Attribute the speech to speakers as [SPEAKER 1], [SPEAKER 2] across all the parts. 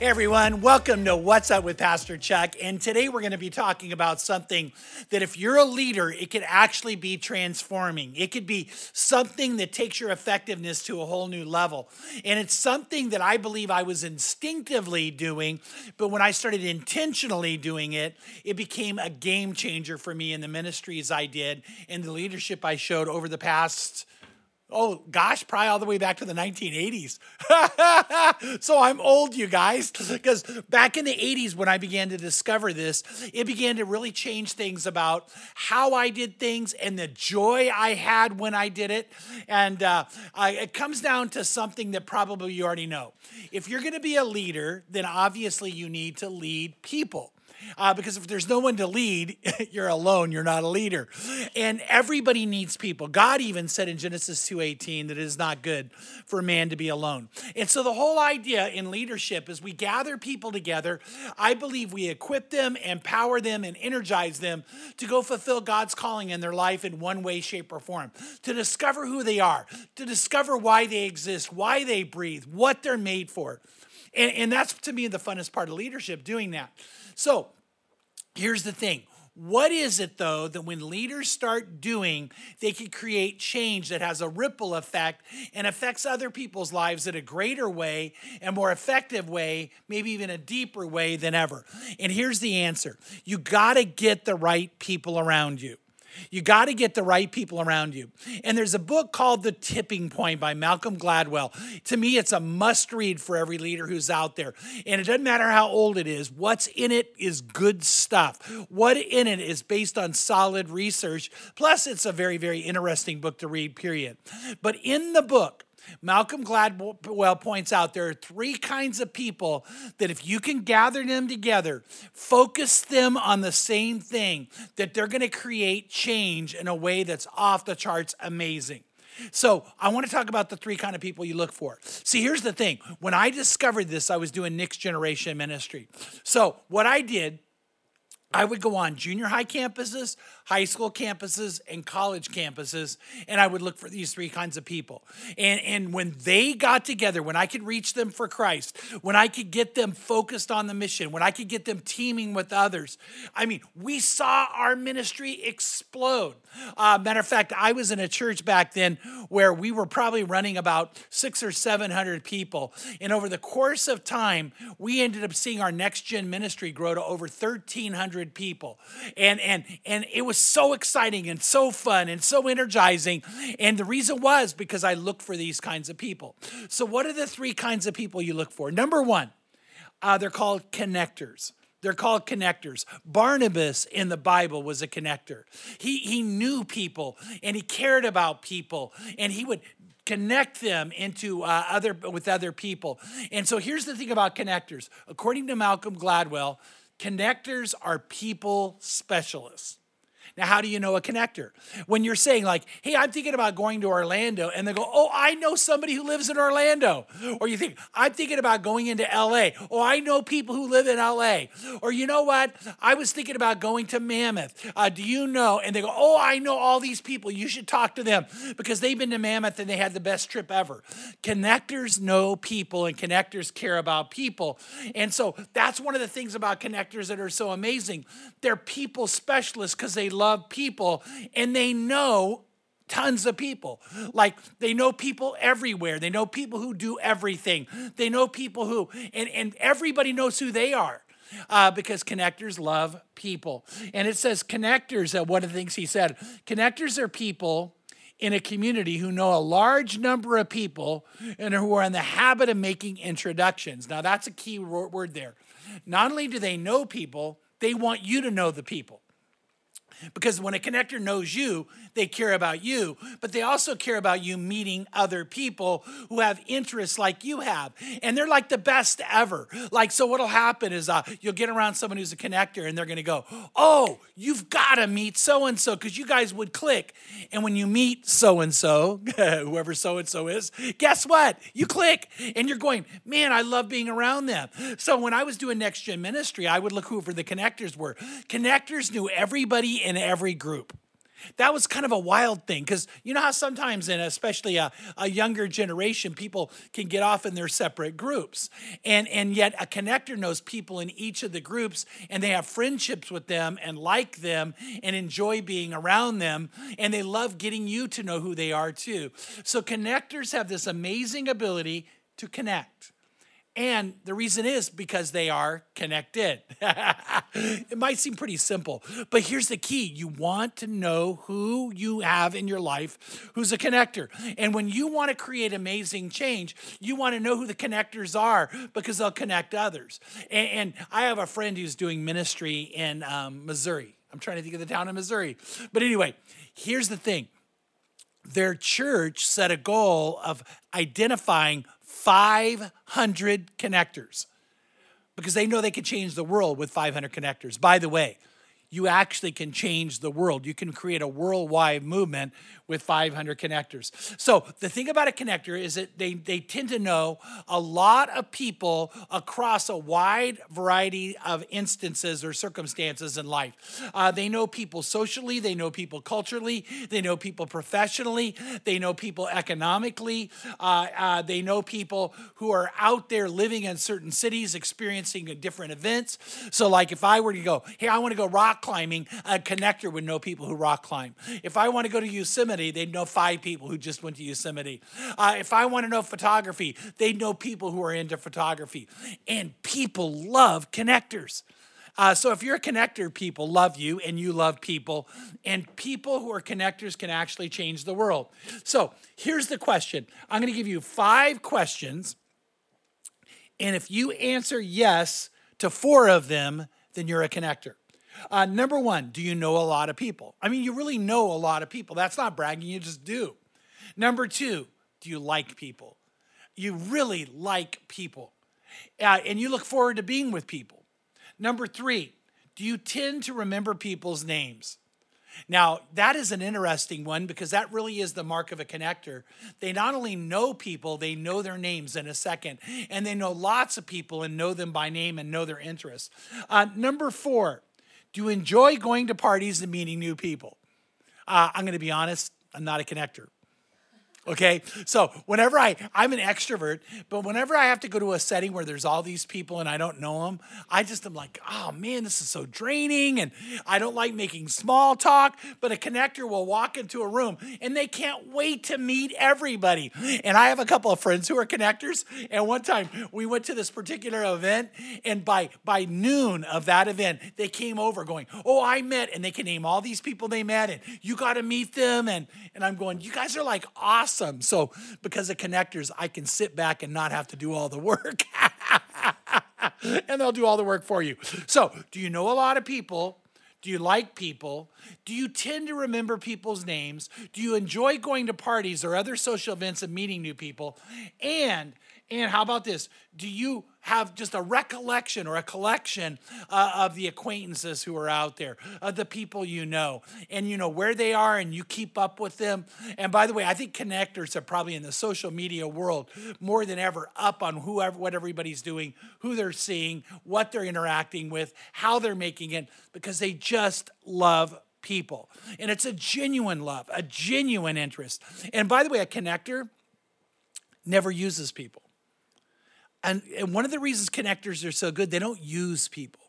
[SPEAKER 1] Hey everyone, welcome to What's Up with Pastor Chuck. And today we're going to be talking about something that if you're a leader, it could actually be transforming. It could be something that takes your effectiveness to a whole new level. And it's something that I believe I was instinctively doing, but when I started intentionally doing it, it became a game changer for me in the ministries I did and the leadership I showed over the past Oh gosh, probably all the way back to the 1980s. so I'm old, you guys, because back in the 80s when I began to discover this, it began to really change things about how I did things and the joy I had when I did it. And uh, I, it comes down to something that probably you already know. If you're going to be a leader, then obviously you need to lead people. Uh, because if there's no one to lead, you're alone. You're not a leader, and everybody needs people. God even said in Genesis 2:18 that it is not good for a man to be alone. And so the whole idea in leadership is we gather people together. I believe we equip them, empower them, and energize them to go fulfill God's calling in their life in one way, shape, or form. To discover who they are, to discover why they exist, why they breathe, what they're made for. And, and that's to me the funnest part of leadership, doing that. So here's the thing. What is it though that when leaders start doing, they can create change that has a ripple effect and affects other people's lives in a greater way and more effective way, maybe even a deeper way than ever? And here's the answer you got to get the right people around you. You got to get the right people around you. And there's a book called The Tipping Point by Malcolm Gladwell. To me, it's a must read for every leader who's out there. And it doesn't matter how old it is, what's in it is good stuff. What in it is based on solid research. Plus, it's a very, very interesting book to read, period. But in the book, Malcolm Gladwell points out there are three kinds of people that if you can gather them together, focus them on the same thing, that they're going to create change in a way that's off the charts amazing. So, I want to talk about the three kind of people you look for. See, here's the thing. When I discovered this, I was doing next generation ministry. So, what I did I would go on junior high campuses, high school campuses, and college campuses, and I would look for these three kinds of people. And, and when they got together, when I could reach them for Christ, when I could get them focused on the mission, when I could get them teaming with others, I mean, we saw our ministry explode. Uh, matter of fact, I was in a church back then where we were probably running about six or 700 people. And over the course of time, we ended up seeing our next gen ministry grow to over 1,300 people. And, and, and it was so exciting and so fun and so energizing. And the reason was because I look for these kinds of people. So, what are the three kinds of people you look for? Number one, uh, they're called connectors. They're called connectors. Barnabas in the Bible was a connector. He, he knew people and he cared about people and he would connect them into uh, other with other people. And so here's the thing about connectors. According to Malcolm Gladwell, Connectors are people specialists. Now, how do you know a connector? When you're saying, like, hey, I'm thinking about going to Orlando, and they go, oh, I know somebody who lives in Orlando. Or you think, I'm thinking about going into LA. Oh, I know people who live in LA. Or you know what? I was thinking about going to Mammoth. Uh, do you know? And they go, oh, I know all these people. You should talk to them because they've been to Mammoth and they had the best trip ever. Connectors know people, and connectors care about people. And so that's one of the things about connectors that are so amazing. They're people specialists because they love people and they know tons of people. Like they know people everywhere. They know people who do everything. They know people who, and, and everybody knows who they are. Uh, because connectors love people. And it says connectors, uh, one of the things he said, connectors are people in a community who know a large number of people and who are in the habit of making introductions. Now, that's a key word there. Not only do they know people, they want you to know the people. Because when a connector knows you, they care about you, but they also care about you meeting other people who have interests like you have. And they're like the best ever. Like, so what'll happen is uh, you'll get around someone who's a connector and they're gonna go, Oh, you've gotta meet so and so because you guys would click. And when you meet so and so, whoever so and so is, guess what? You click and you're going, Man, I love being around them. So when I was doing next gen ministry, I would look who the connectors were. Connectors knew everybody in every group. that was kind of a wild thing because you know how sometimes and especially a, a younger generation people can get off in their separate groups. And and yet a connector knows people in each of the groups and they have friendships with them and like them and enjoy being around them and they love getting you to know who they are too. So connectors have this amazing ability to connect and the reason is because they are connected. it might seem pretty simple, but here's the key you want to know who you have in your life who's a connector. And when you want to create amazing change, you want to know who the connectors are because they'll connect others. And, and I have a friend who's doing ministry in um, Missouri. I'm trying to think of the town in Missouri. But anyway, here's the thing their church set a goal of identifying 500 connectors because they know they can change the world with 500 connectors. By the way, you actually can change the world. You can create a worldwide movement with 500 connectors. So the thing about a connector is that they, they tend to know a lot of people across a wide variety of instances or circumstances in life. Uh, they know people socially, they know people culturally, they know people professionally, they know people economically, uh, uh, they know people who are out there living in certain cities, experiencing different events. So, like if I were to go, hey, I want to go rock climbing, a connector would know people who rock climb. If I want to go to Yosemite, Yosemite, they'd know five people who just went to Yosemite. Uh, if I want to know photography, they'd know people who are into photography. And people love connectors. Uh, so if you're a connector, people love you and you love people. And people who are connectors can actually change the world. So here's the question I'm going to give you five questions. And if you answer yes to four of them, then you're a connector. Uh, number one, do you know a lot of people? I mean, you really know a lot of people. That's not bragging, you just do. Number two, do you like people? You really like people. Uh, and you look forward to being with people. Number three, do you tend to remember people's names? Now, that is an interesting one because that really is the mark of a connector. They not only know people, they know their names in a second, and they know lots of people and know them by name and know their interests. Uh, number four, do you enjoy going to parties and meeting new people? Uh, I'm going to be honest, I'm not a connector. Okay. So whenever I, I'm an extrovert, but whenever I have to go to a setting where there's all these people and I don't know them, I just am like, oh man, this is so draining. And I don't like making small talk. But a connector will walk into a room and they can't wait to meet everybody. And I have a couple of friends who are connectors. And one time we went to this particular event, and by by noon of that event, they came over going, Oh, I met, and they can name all these people they met, and you got to meet them. And and I'm going, You guys are like awesome awesome. So, because of connectors, I can sit back and not have to do all the work. and they'll do all the work for you. So, do you know a lot of people? Do you like people? Do you tend to remember people's names? Do you enjoy going to parties or other social events and meeting new people? And and how about this? Do you have just a recollection or a collection uh, of the acquaintances who are out there, of the people you know, and you know where they are and you keep up with them? And by the way, I think connectors are probably in the social media world more than ever up on whoever, what everybody's doing, who they're seeing, what they're interacting with, how they're making it, because they just love people. And it's a genuine love, a genuine interest. And by the way, a connector never uses people. And, and one of the reasons connectors are so good, they don't use people.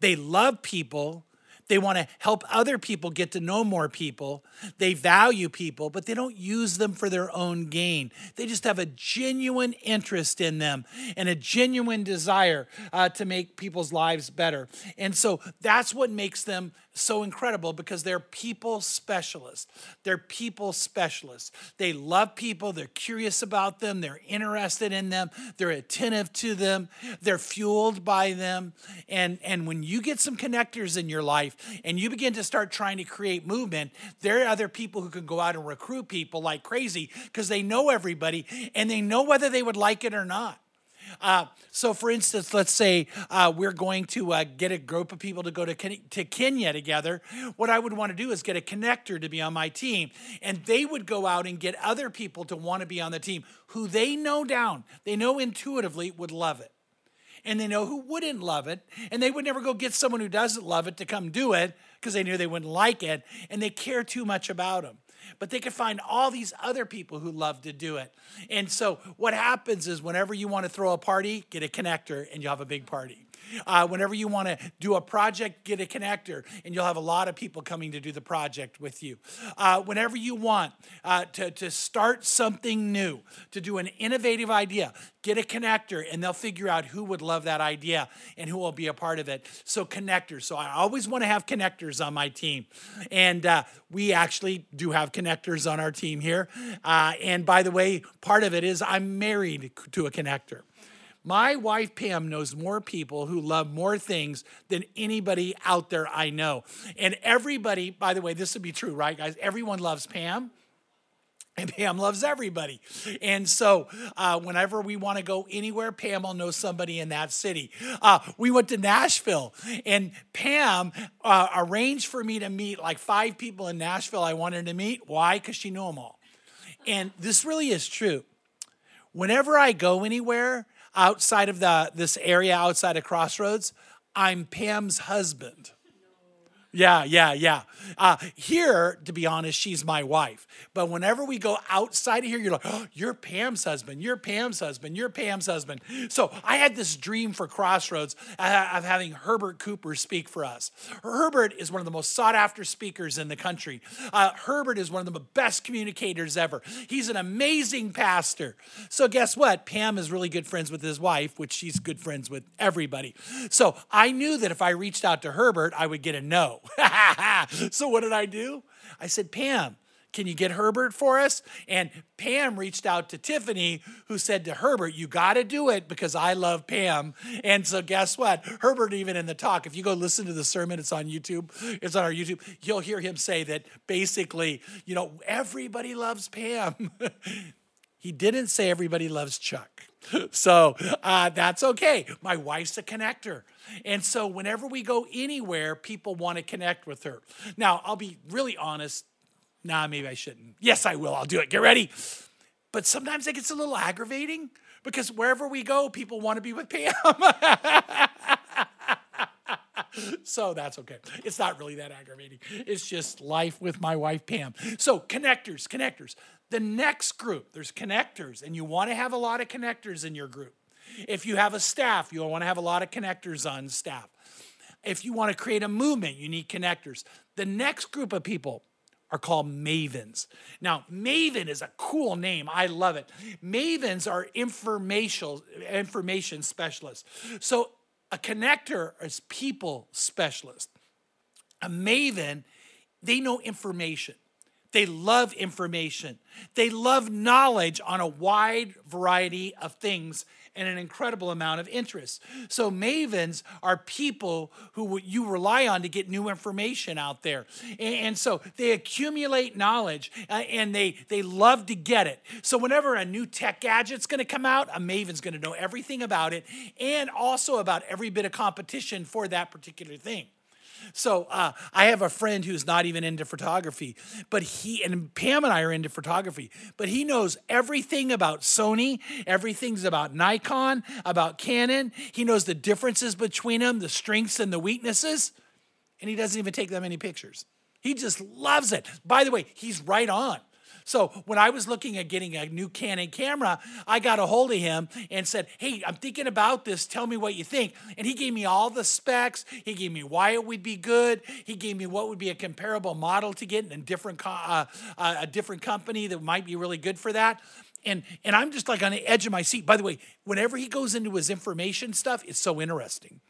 [SPEAKER 1] They love people. They want to help other people get to know more people. They value people, but they don't use them for their own gain. They just have a genuine interest in them and a genuine desire uh, to make people's lives better. And so that's what makes them so incredible because they're people specialists. They're people specialists. They love people, they're curious about them, they're interested in them, they're attentive to them, they're fueled by them. And, and when you get some connectors in your life and you begin to start trying to create movement, there are other people who can go out and recruit people like crazy because they know everybody and they know whether they would like it or not. Uh, so, for instance, let's say uh, we're going to uh, get a group of people to go to, to Kenya together. What I would want to do is get a connector to be on my team, and they would go out and get other people to want to be on the team who they know down, they know intuitively would love it. And they know who wouldn't love it. And they would never go get someone who doesn't love it to come do it because they knew they wouldn't like it. And they care too much about them. But they could find all these other people who love to do it. And so what happens is whenever you want to throw a party, get a connector and you'll have a big party. Uh, whenever you want to do a project, get a connector, and you'll have a lot of people coming to do the project with you. Uh, whenever you want uh, to, to start something new, to do an innovative idea, get a connector, and they'll figure out who would love that idea and who will be a part of it. So, connectors. So, I always want to have connectors on my team. And uh, we actually do have connectors on our team here. Uh, and by the way, part of it is I'm married to a connector. My wife Pam knows more people who love more things than anybody out there I know. And everybody, by the way, this would be true, right, guys? Everyone loves Pam. And Pam loves everybody. And so, uh, whenever we want to go anywhere, Pam will know somebody in that city. Uh, we went to Nashville, and Pam uh, arranged for me to meet like five people in Nashville I wanted to meet. Why? Because she knew them all. And this really is true. Whenever I go anywhere, outside of the this area outside of Crossroads, I'm Pam's husband. Yeah, yeah, yeah. Uh, here, to be honest, she's my wife. But whenever we go outside of here, you're like, oh, you're Pam's husband. You're Pam's husband. You're Pam's husband. So I had this dream for Crossroads of having Herbert Cooper speak for us. Herbert is one of the most sought after speakers in the country. Uh, Herbert is one of the best communicators ever. He's an amazing pastor. So guess what? Pam is really good friends with his wife, which she's good friends with everybody. So I knew that if I reached out to Herbert, I would get a no. so what did I do? I said, Pam, can you get Herbert for us? And Pam reached out to Tiffany, who said to Herbert, You got to do it because I love Pam. And so, guess what? Herbert, even in the talk, if you go listen to the sermon, it's on YouTube, it's on our YouTube, you'll hear him say that basically, you know, everybody loves Pam. he didn't say everybody loves Chuck. So uh, that's okay. My wife's a connector. And so whenever we go anywhere, people want to connect with her. Now, I'll be really honest. Nah, maybe I shouldn't. Yes, I will. I'll do it. Get ready. But sometimes it gets a little aggravating because wherever we go, people want to be with Pam. so that's okay. It's not really that aggravating. It's just life with my wife, Pam. So, connectors, connectors. The next group, there's connectors, and you want to have a lot of connectors in your group. If you have a staff, you'll want to have a lot of connectors on staff. If you want to create a movement, you need connectors. The next group of people are called mavens. Now, maven is a cool name. I love it. Mavens are information information specialists. So, a connector is people specialist. A maven, they know information. They love information. They love knowledge on a wide variety of things and an incredible amount of interest. So, mavens are people who you rely on to get new information out there. And, so they accumulate knowledge uh, and they, they love to get it. So, whenever a new tech gadget's gonna come out, a maven's gonna know everything about it and also about every bit of competition for that particular thing. So uh, I have a friend who's not even into photography, but he and Pam and I are into photography, but he knows everything about Sony, everything's about Nikon, about Canon. He knows the differences between them, the strengths and the weaknesses, and he doesn't even take that many pictures. He just loves it. By the way, he's right on. So when I was looking at getting a new Canon camera, I got a hold of him and said, Hey, I'm thinking about this. Tell me what you think. And he gave me all the specs. He gave me why it would be good. He gave me what would be a comparable model to get in a different, uh, uh, a different company that might be really good for that. And, and I'm just like on the edge of my seat. By the way, whenever he goes into his information stuff, it's so interesting.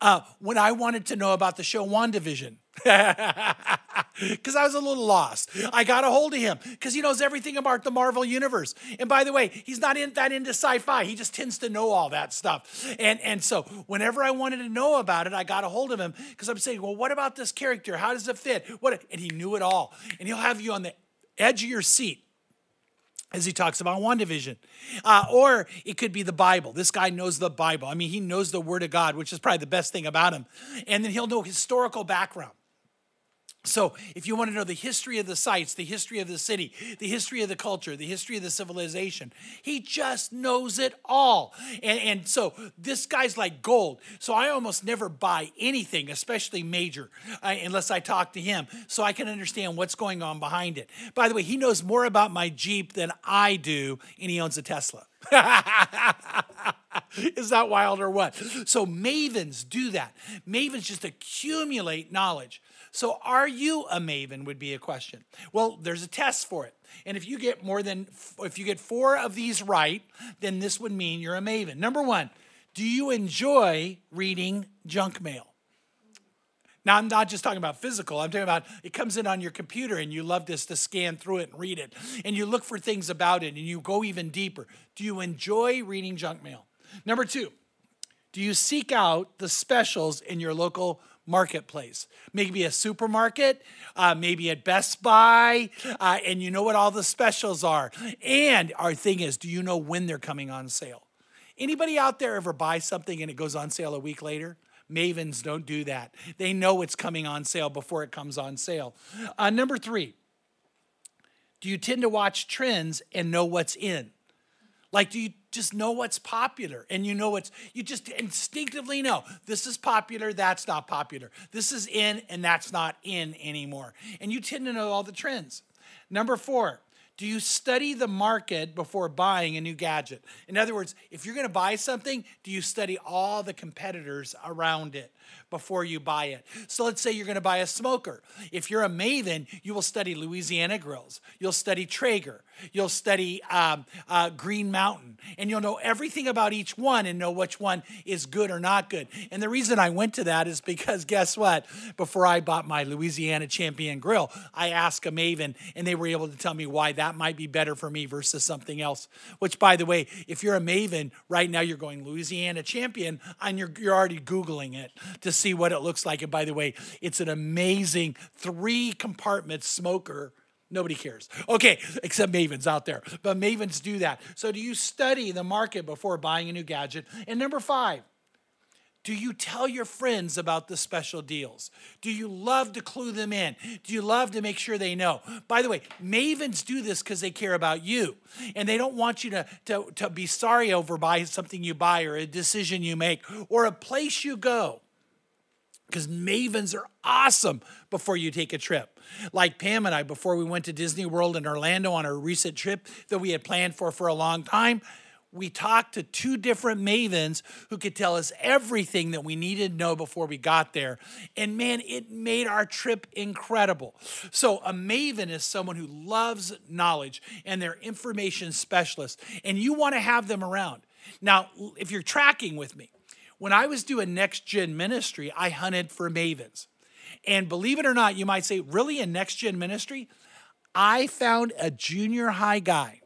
[SPEAKER 1] Uh, when I wanted to know about the show WandaVision, because I was a little lost. I got a hold of him because he knows everything about the Marvel universe. And by the way, he's not in, that into sci-fi. He just tends to know all that stuff. And and so whenever I wanted to know about it, I got a hold of him because I'm saying, well, what about this character? How does it fit? What? And he knew it all. And he'll have you on the edge of your seat as he talks about WandaVision. Uh, or it could be the Bible. This guy knows the Bible. I mean, he knows the Word of God, which is probably the best thing about him. And then he'll know historical background. So, if you want to know the history of the sites, the history of the city, the history of the culture, the history of the civilization, he just knows it all. And, and so, this guy's like gold. So, I almost never buy anything, especially major, uh, unless I talk to him so I can understand what's going on behind it. By the way, he knows more about my Jeep than I do, and he owns a Tesla. Is that wild or what? So, mavens do that. Mavens just accumulate knowledge. So, are you a maven? Would be a question. Well, there's a test for it. And if you get more than, if you get four of these right, then this would mean you're a maven. Number one, do you enjoy reading junk mail? Now, I'm not just talking about physical. I'm talking about it comes in on your computer and you love this to scan through it and read it. And you look for things about it and you go even deeper. Do you enjoy reading junk mail? Number two, do you seek out the specials in your local marketplace. Maybe a supermarket, uh, maybe at Best Buy, uh, and you know what all the specials are. And our thing is, do you know when they're coming on sale? Anybody out there ever buy something and it goes on sale a week later? Mavens don't do that. They know it's coming on sale before it comes on sale. Uh, number three, do you tend to watch trends and know what's in? Like, do you just know what's popular? And you know what's, you just instinctively know this is popular, that's not popular. This is in, and that's not in anymore. And you tend to know all the trends. Number four, do you study the market before buying a new gadget? In other words, if you're going to buy something, do you study all the competitors around it before you buy it? So let's say you're going to buy a smoker. If you're a maven, you will study Louisiana Grills, you'll study Traeger, you'll study um, uh, Green Mountain, and you'll know everything about each one and know which one is good or not good. And the reason I went to that is because guess what? Before I bought my Louisiana Champion Grill, I asked a maven, and they were able to tell me why that might be better for me versus something else. Which, by the way, if you're a Maven right now, you're going Louisiana champion, and you're, you're already Googling it to see what it looks like. And by the way, it's an amazing three compartment smoker. Nobody cares. Okay, except Mavens out there. But Mavens do that. So, do you study the market before buying a new gadget? And number five, do you tell your friends about the special deals? Do you love to clue them in? Do you love to make sure they know? By the way, mavens do this because they care about you and they don't want you to, to, to be sorry over by something you buy or a decision you make or a place you go. Because mavens are awesome before you take a trip. Like Pam and I, before we went to Disney World in Orlando on our recent trip that we had planned for for a long time, we talked to two different mavens who could tell us everything that we needed to know before we got there. And man, it made our trip incredible. So, a maven is someone who loves knowledge and they're information specialists, and you want to have them around. Now, if you're tracking with me, when I was doing next gen ministry, I hunted for mavens. And believe it or not, you might say, really, in next gen ministry? I found a junior high guy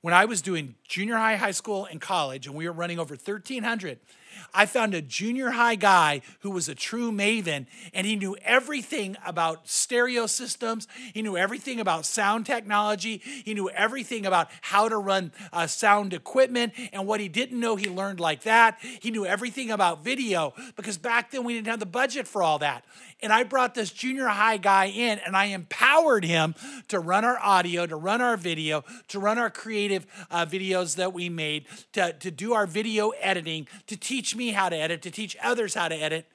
[SPEAKER 1] when I was doing junior high, high school, and college, and we were running over 1,300, I found a junior high guy who was a true maven, and he knew everything about stereo systems. He knew everything about sound technology. He knew everything about how to run uh, sound equipment. And what he didn't know, he learned like that. He knew everything about video because back then we didn't have the budget for all that. And I brought this junior high guy in and I empowered him to run our audio, to run our video, to run our creative uh, videos that we made, to, to do our video editing, to teach me how to edit, to teach others how to edit.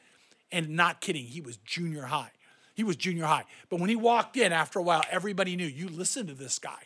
[SPEAKER 1] And not kidding, he was junior high. He was junior high. But when he walked in, after a while, everybody knew you listen to this guy.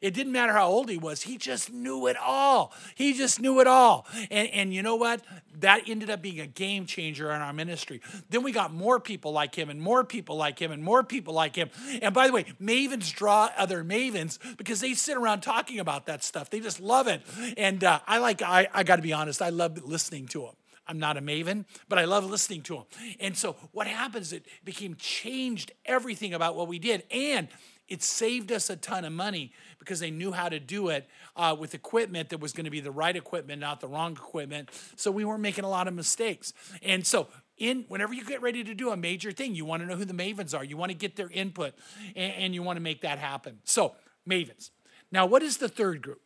[SPEAKER 1] It didn't matter how old he was. He just knew it all. He just knew it all. And, and you know what? That ended up being a game changer in our ministry. Then we got more people like him and more people like him and more people like him. And by the way, mavens draw other mavens because they sit around talking about that stuff. They just love it. And uh, I like, I, I got to be honest, I love listening to them. I'm not a maven, but I love listening to them. And so what happens, it became changed everything about what we did. And it saved us a ton of money because they knew how to do it uh, with equipment that was going to be the right equipment, not the wrong equipment. So we weren't making a lot of mistakes. And so in whenever you get ready to do a major thing, you want to know who the mavens are. You want to get their input and, and you want to make that happen. So mavens. Now, what is the third group?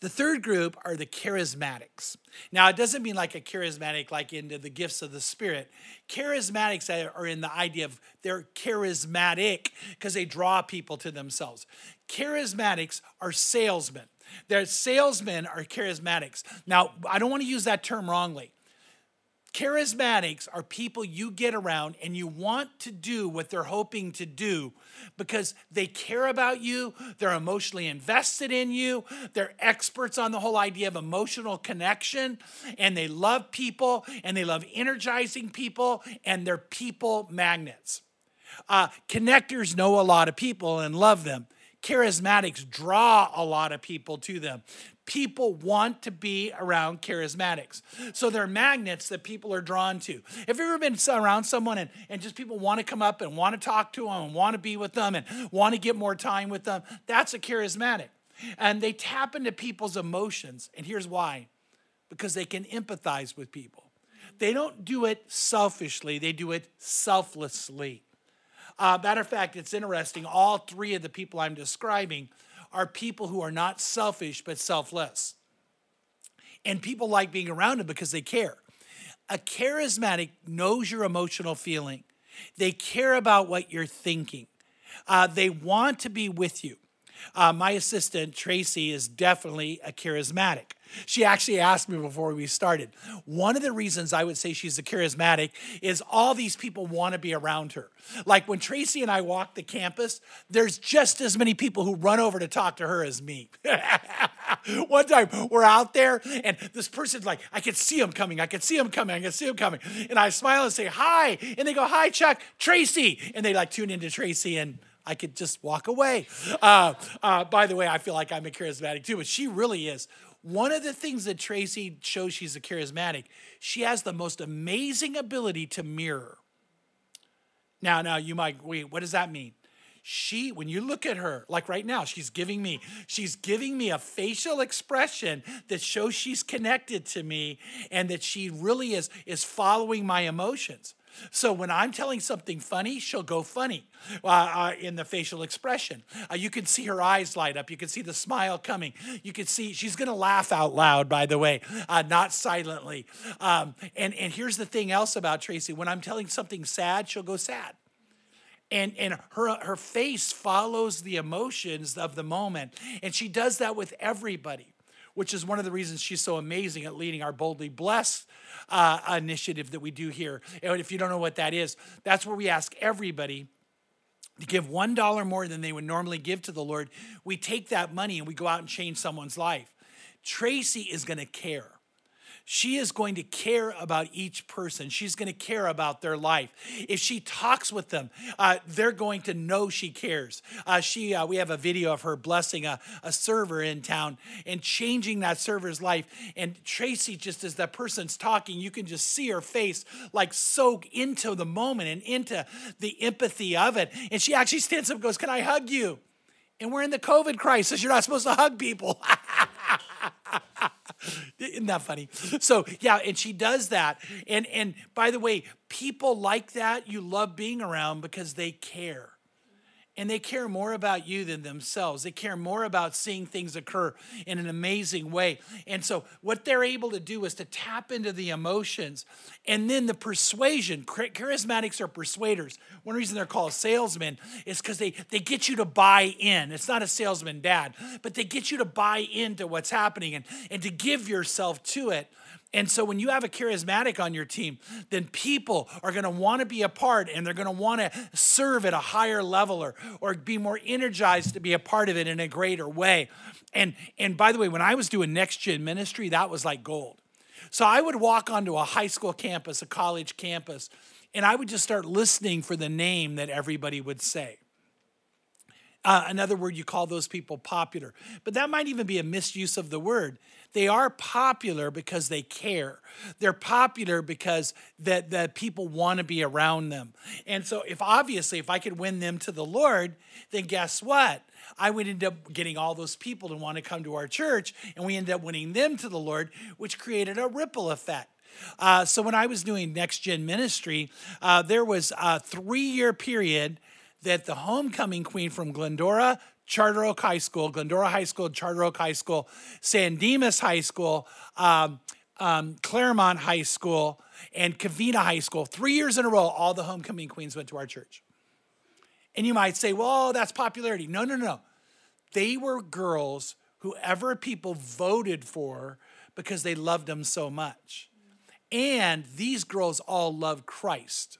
[SPEAKER 1] The third group are the charismatics. Now, it doesn't mean like a charismatic, like into the gifts of the Spirit. Charismatics are in the idea of they're charismatic because they draw people to themselves. Charismatics are salesmen. Their salesmen are charismatics. Now, I don't want to use that term wrongly. Charismatics are people you get around and you want to do what they're hoping to do because they care about you, they're emotionally invested in you, they're experts on the whole idea of emotional connection, and they love people and they love energizing people, and they're people magnets. Uh, connectors know a lot of people and love them. Charismatics draw a lot of people to them people want to be around charismatics. So they're magnets that people are drawn to. Have you ever been around someone and, and just people want to come up and want to talk to them and want to be with them and want to get more time with them? That's a charismatic. And they tap into people's emotions. And here's why because they can empathize with people. They don't do it selfishly, they do it selflessly. Uh, matter of fact, it's interesting. All three of the people I'm describing are people who are not selfish but selfless. And people like being around them because they care. A charismatic knows your emotional feeling, they care about what you're thinking, uh, they want to be with you. Uh, my assistant, Tracy, is definitely a charismatic. She actually asked me before we started. One of the reasons I would say she's a charismatic is all these people want to be around her. Like when Tracy and I walk the campus, there's just as many people who run over to talk to her as me. One time we're out there and this person's like, I can see him coming. I can see him coming. I can see him coming. And I smile and say, Hi. And they go, Hi, Chuck, Tracy. And they like tune into Tracy and I could just walk away. Uh, uh, by the way, I feel like I'm a charismatic too, but she really is. One of the things that Tracy shows she's a charismatic, she has the most amazing ability to mirror. Now, now you might wait, what does that mean? She, when you look at her, like right now, she's giving me, she's giving me a facial expression that shows she's connected to me and that she really is is following my emotions. So when I'm telling something funny, she'll go funny uh, uh, in the facial expression. Uh, you can see her eyes light up. You can see the smile coming. You can see she's going to laugh out loud, by the way, uh, not silently. Um, and, and here's the thing else about Tracy when I'm telling something sad, she'll go sad. And, and her, her face follows the emotions of the moment. And she does that with everybody which is one of the reasons she's so amazing at leading our Boldly Blessed uh, initiative that we do here. And if you don't know what that is, that's where we ask everybody to give $1 more than they would normally give to the Lord. We take that money and we go out and change someone's life. Tracy is going to care. She is going to care about each person. She's going to care about their life. If she talks with them, uh, they're going to know she cares. Uh, she, uh, we have a video of her blessing a, a server in town and changing that server's life. And Tracy, just as that person's talking, you can just see her face like soak into the moment and into the empathy of it. And she actually stands up and goes, Can I hug you? And we're in the COVID crisis. You're not supposed to hug people. Isn't that funny? So yeah, and she does that. And and by the way, people like that you love being around because they care and they care more about you than themselves. They care more about seeing things occur in an amazing way. And so, what they're able to do is to tap into the emotions and then the persuasion. Charismatics are persuaders. One reason they're called salesmen is because they, they get you to buy in. It's not a salesman dad, but they get you to buy into what's happening and, and to give yourself to it. And so when you have a charismatic on your team, then people are going to want to be a part and they're going to want to serve at a higher level or, or be more energized to be a part of it in a greater way. And, and by the way, when I was doing next gen ministry, that was like gold. So I would walk onto a high school campus, a college campus, and I would just start listening for the name that everybody would say. Uh, another word you call those people popular. But that might even be a misuse of the word. They are popular because they care. They're popular because that, that people want to be around them. And so if obviously if I could win them to the Lord, then guess what? I would end up getting all those people to want to come to our church, and we end up winning them to the Lord, which created a ripple effect. Uh, so when I was doing next gen ministry, uh, there was a three year period that the homecoming queen from Glendora Charter Oak High School, Glendora High School, Charter Oak High School, San Dimas High School, um, um, Claremont High School, and Covina High School. Three years in a row, all the homecoming queens went to our church. And you might say, well, that's popularity. No, no, no. They were girls whoever people voted for because they loved them so much. And these girls all loved Christ.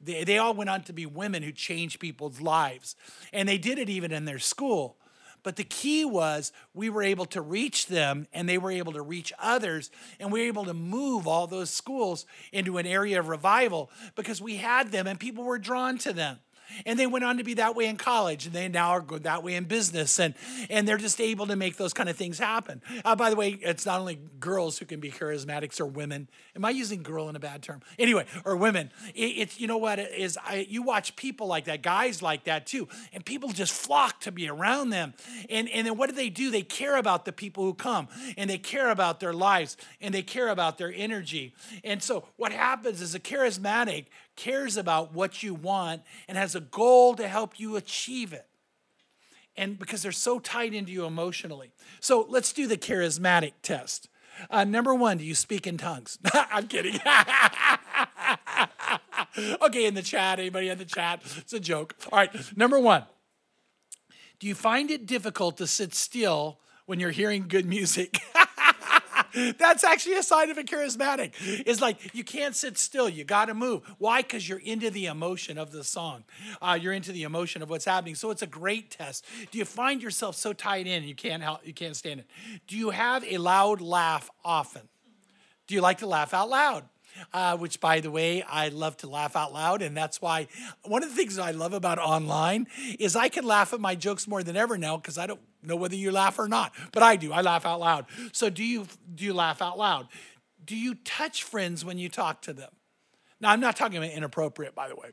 [SPEAKER 1] They, they all went on to be women who changed people's lives. And they did it even in their school. But the key was we were able to reach them and they were able to reach others. And we were able to move all those schools into an area of revival because we had them and people were drawn to them and they went on to be that way in college and they now are good that way in business and and they're just able to make those kind of things happen. Uh, by the way it's not only girls who can be charismatics or women. Am i using girl in a bad term? Anyway or women. It, it's you know what it is I, you watch people like that guys like that too and people just flock to be around them. And and then what do they do? They care about the people who come and they care about their lives and they care about their energy. And so what happens is a charismatic cares about what you want and has a goal to help you achieve it. And because they're so tied into you emotionally. So let's do the charismatic test. Uh, number one, do you speak in tongues? I'm kidding. okay, in the chat, anybody in the chat? It's a joke. All right, number one, do you find it difficult to sit still when you're hearing good music? That's actually a sign of a charismatic. It's like you can't sit still. You got to move. Why? Because you're into the emotion of the song. Uh, you're into the emotion of what's happening. So it's a great test. Do you find yourself so tied in you can't help, you can't stand it? Do you have a loud laugh often? Do you like to laugh out loud? uh, which, by the way, I love to laugh out loud. And that's why one of the things I love about online is I can laugh at my jokes more than ever now because I don't know whether you laugh or not, but I do. I laugh out loud. So, do you, do you laugh out loud? Do you touch friends when you talk to them? Now, I'm not talking about inappropriate, by the way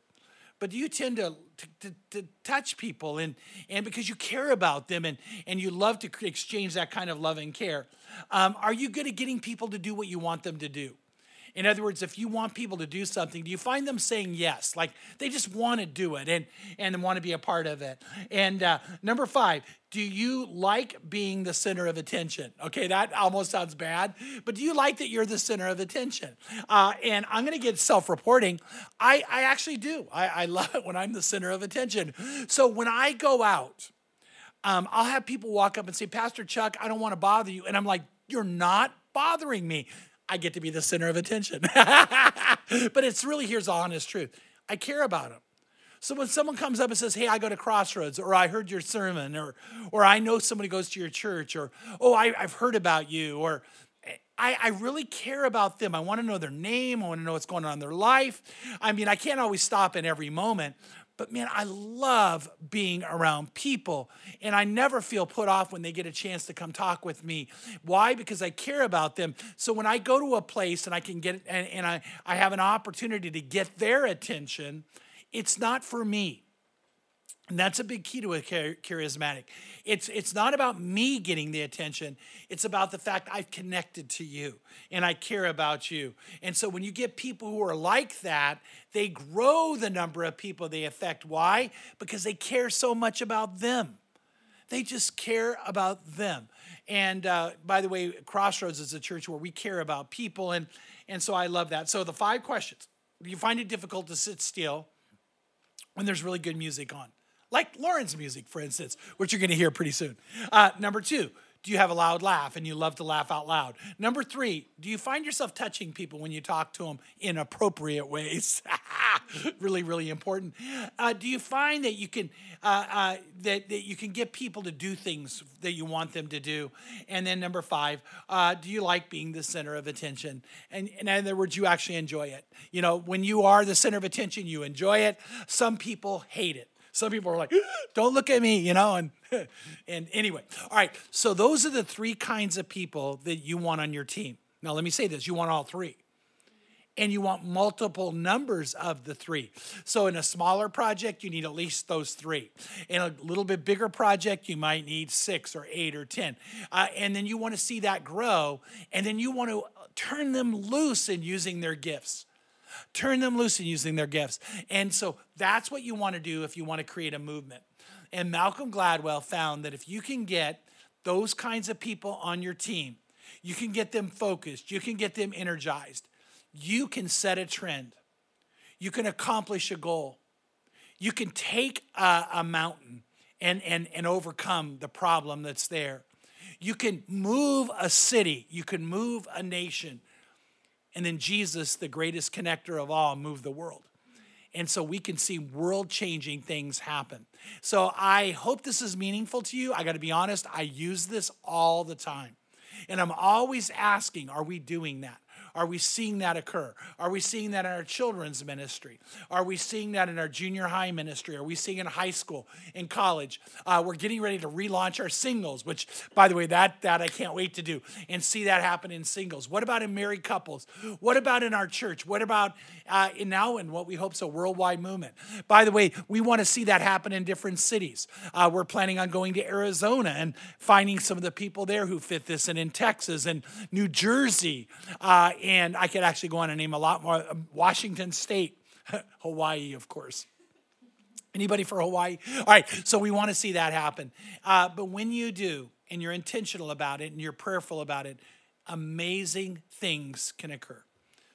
[SPEAKER 1] but do you tend to, to, to, to, touch people and, and because you care about them and, and you love to exchange that kind of love and care um, are you good at getting people to do what you want them to do in other words, if you want people to do something, do you find them saying yes? Like they just want to do it and, and want to be a part of it. And uh, number five, do you like being the center of attention? Okay, that almost sounds bad, but do you like that you're the center of attention? Uh, and I'm to get self reporting. I, I actually do. I, I love it when I'm the center of attention. So when I go out, um, I'll have people walk up and say, Pastor Chuck, I don't want to bother you. And I'm like, You're not bothering me. I get to be the center of attention. but it's really, here's the honest truth I care about them. So when someone comes up and says, Hey, I go to Crossroads, or I heard your sermon, or, or I know somebody goes to your church, or Oh, I, have heard about you, or I, I really care about them. I want to know their name. I want to know what's going on in their life. I mean, I can't always stop in every moment, but man, I love being around people. And I never feel put off when they get a chance to come talk with me. Why? Because I care about them. So when I go to a place and I can get and, and I, I have an opportunity to get their attention, it's not for me. And that's a big key to a charismatic. It's, it's not about me getting the attention, it's about the fact I've connected to you and I care about you. And so when you get people who are like that, they grow the number of people they affect. Why? Because they care so much about them. They just care about them. And uh, by the way, Crossroads is a church where we care about people. And, and so I love that. So the five questions. Do you find it difficult to sit still when there's really good music on? Like Lauren's music, for instance, which you're going to hear pretty soon. Uh, number two, do you have a loud laugh and you love to laugh out loud? Number three, do you find yourself touching people when you talk to them in appropriate ways? really, really important. Uh, do you find that you can uh, uh, that, that you can get people to do things that you want them to do? And then number five, uh, do you like being the center of attention? And, and in other words, you actually enjoy it. You know, when you are the center of attention, you enjoy it. Some people hate it. Some people are like, don't look at me, you know, and and anyway. All right. So those are the three kinds of people that you want on your team. Now let me say this, you want all three. And you want multiple numbers of the three. So, in a smaller project, you need at least those three. In a little bit bigger project, you might need six or eight or 10. Uh, and then you want to see that grow. And then you want to turn them loose in using their gifts turn them loose in using their gifts. And so that's what you want to do if you want to create a movement. And Malcolm Gladwell found that if you can get those kinds of people on your team, you can get them focused, you can get them energized, you can set a trend, you can accomplish a goal, you can take a, a mountain and, and, and overcome the problem that's there. You can move a city, you can move a nation. And then Jesus, the greatest connector of all, moved the world. And so we can see world changing things happen. So I hope this is meaningful to you. I got to be honest, I use this all the time. And I'm always asking, are we doing that? Are we seeing that occur? Are we seeing that in our children's ministry? Are we seeing that in our junior high ministry? Are we seeing in high school, in college? Uh, we're getting ready to relaunch our singles, which, by the way, that that I can't wait to do and see that happen in singles. What about in married couples? What about in our church? What about uh, in now in what we hope is a worldwide movement? By the way, we want to see that happen in different cities. Uh, we're planning on going to Arizona and finding some of the people there who fit this, and in Texas and New Jersey uh, and I could actually go on and name a lot more. Um, Washington State, Hawaii, of course. Anybody for Hawaii? All right, so we want to see that happen. Uh, but when you do, and you're intentional about it, and you're prayerful about it, amazing things can occur.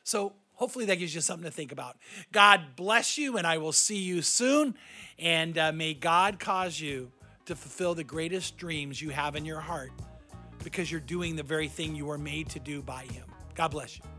[SPEAKER 1] So hopefully that gives you something to think about. God bless you, and I will see you soon. And uh, may God cause you to fulfill the greatest dreams you have in your heart because you're doing the very thing you were made to do by Him. God bless you.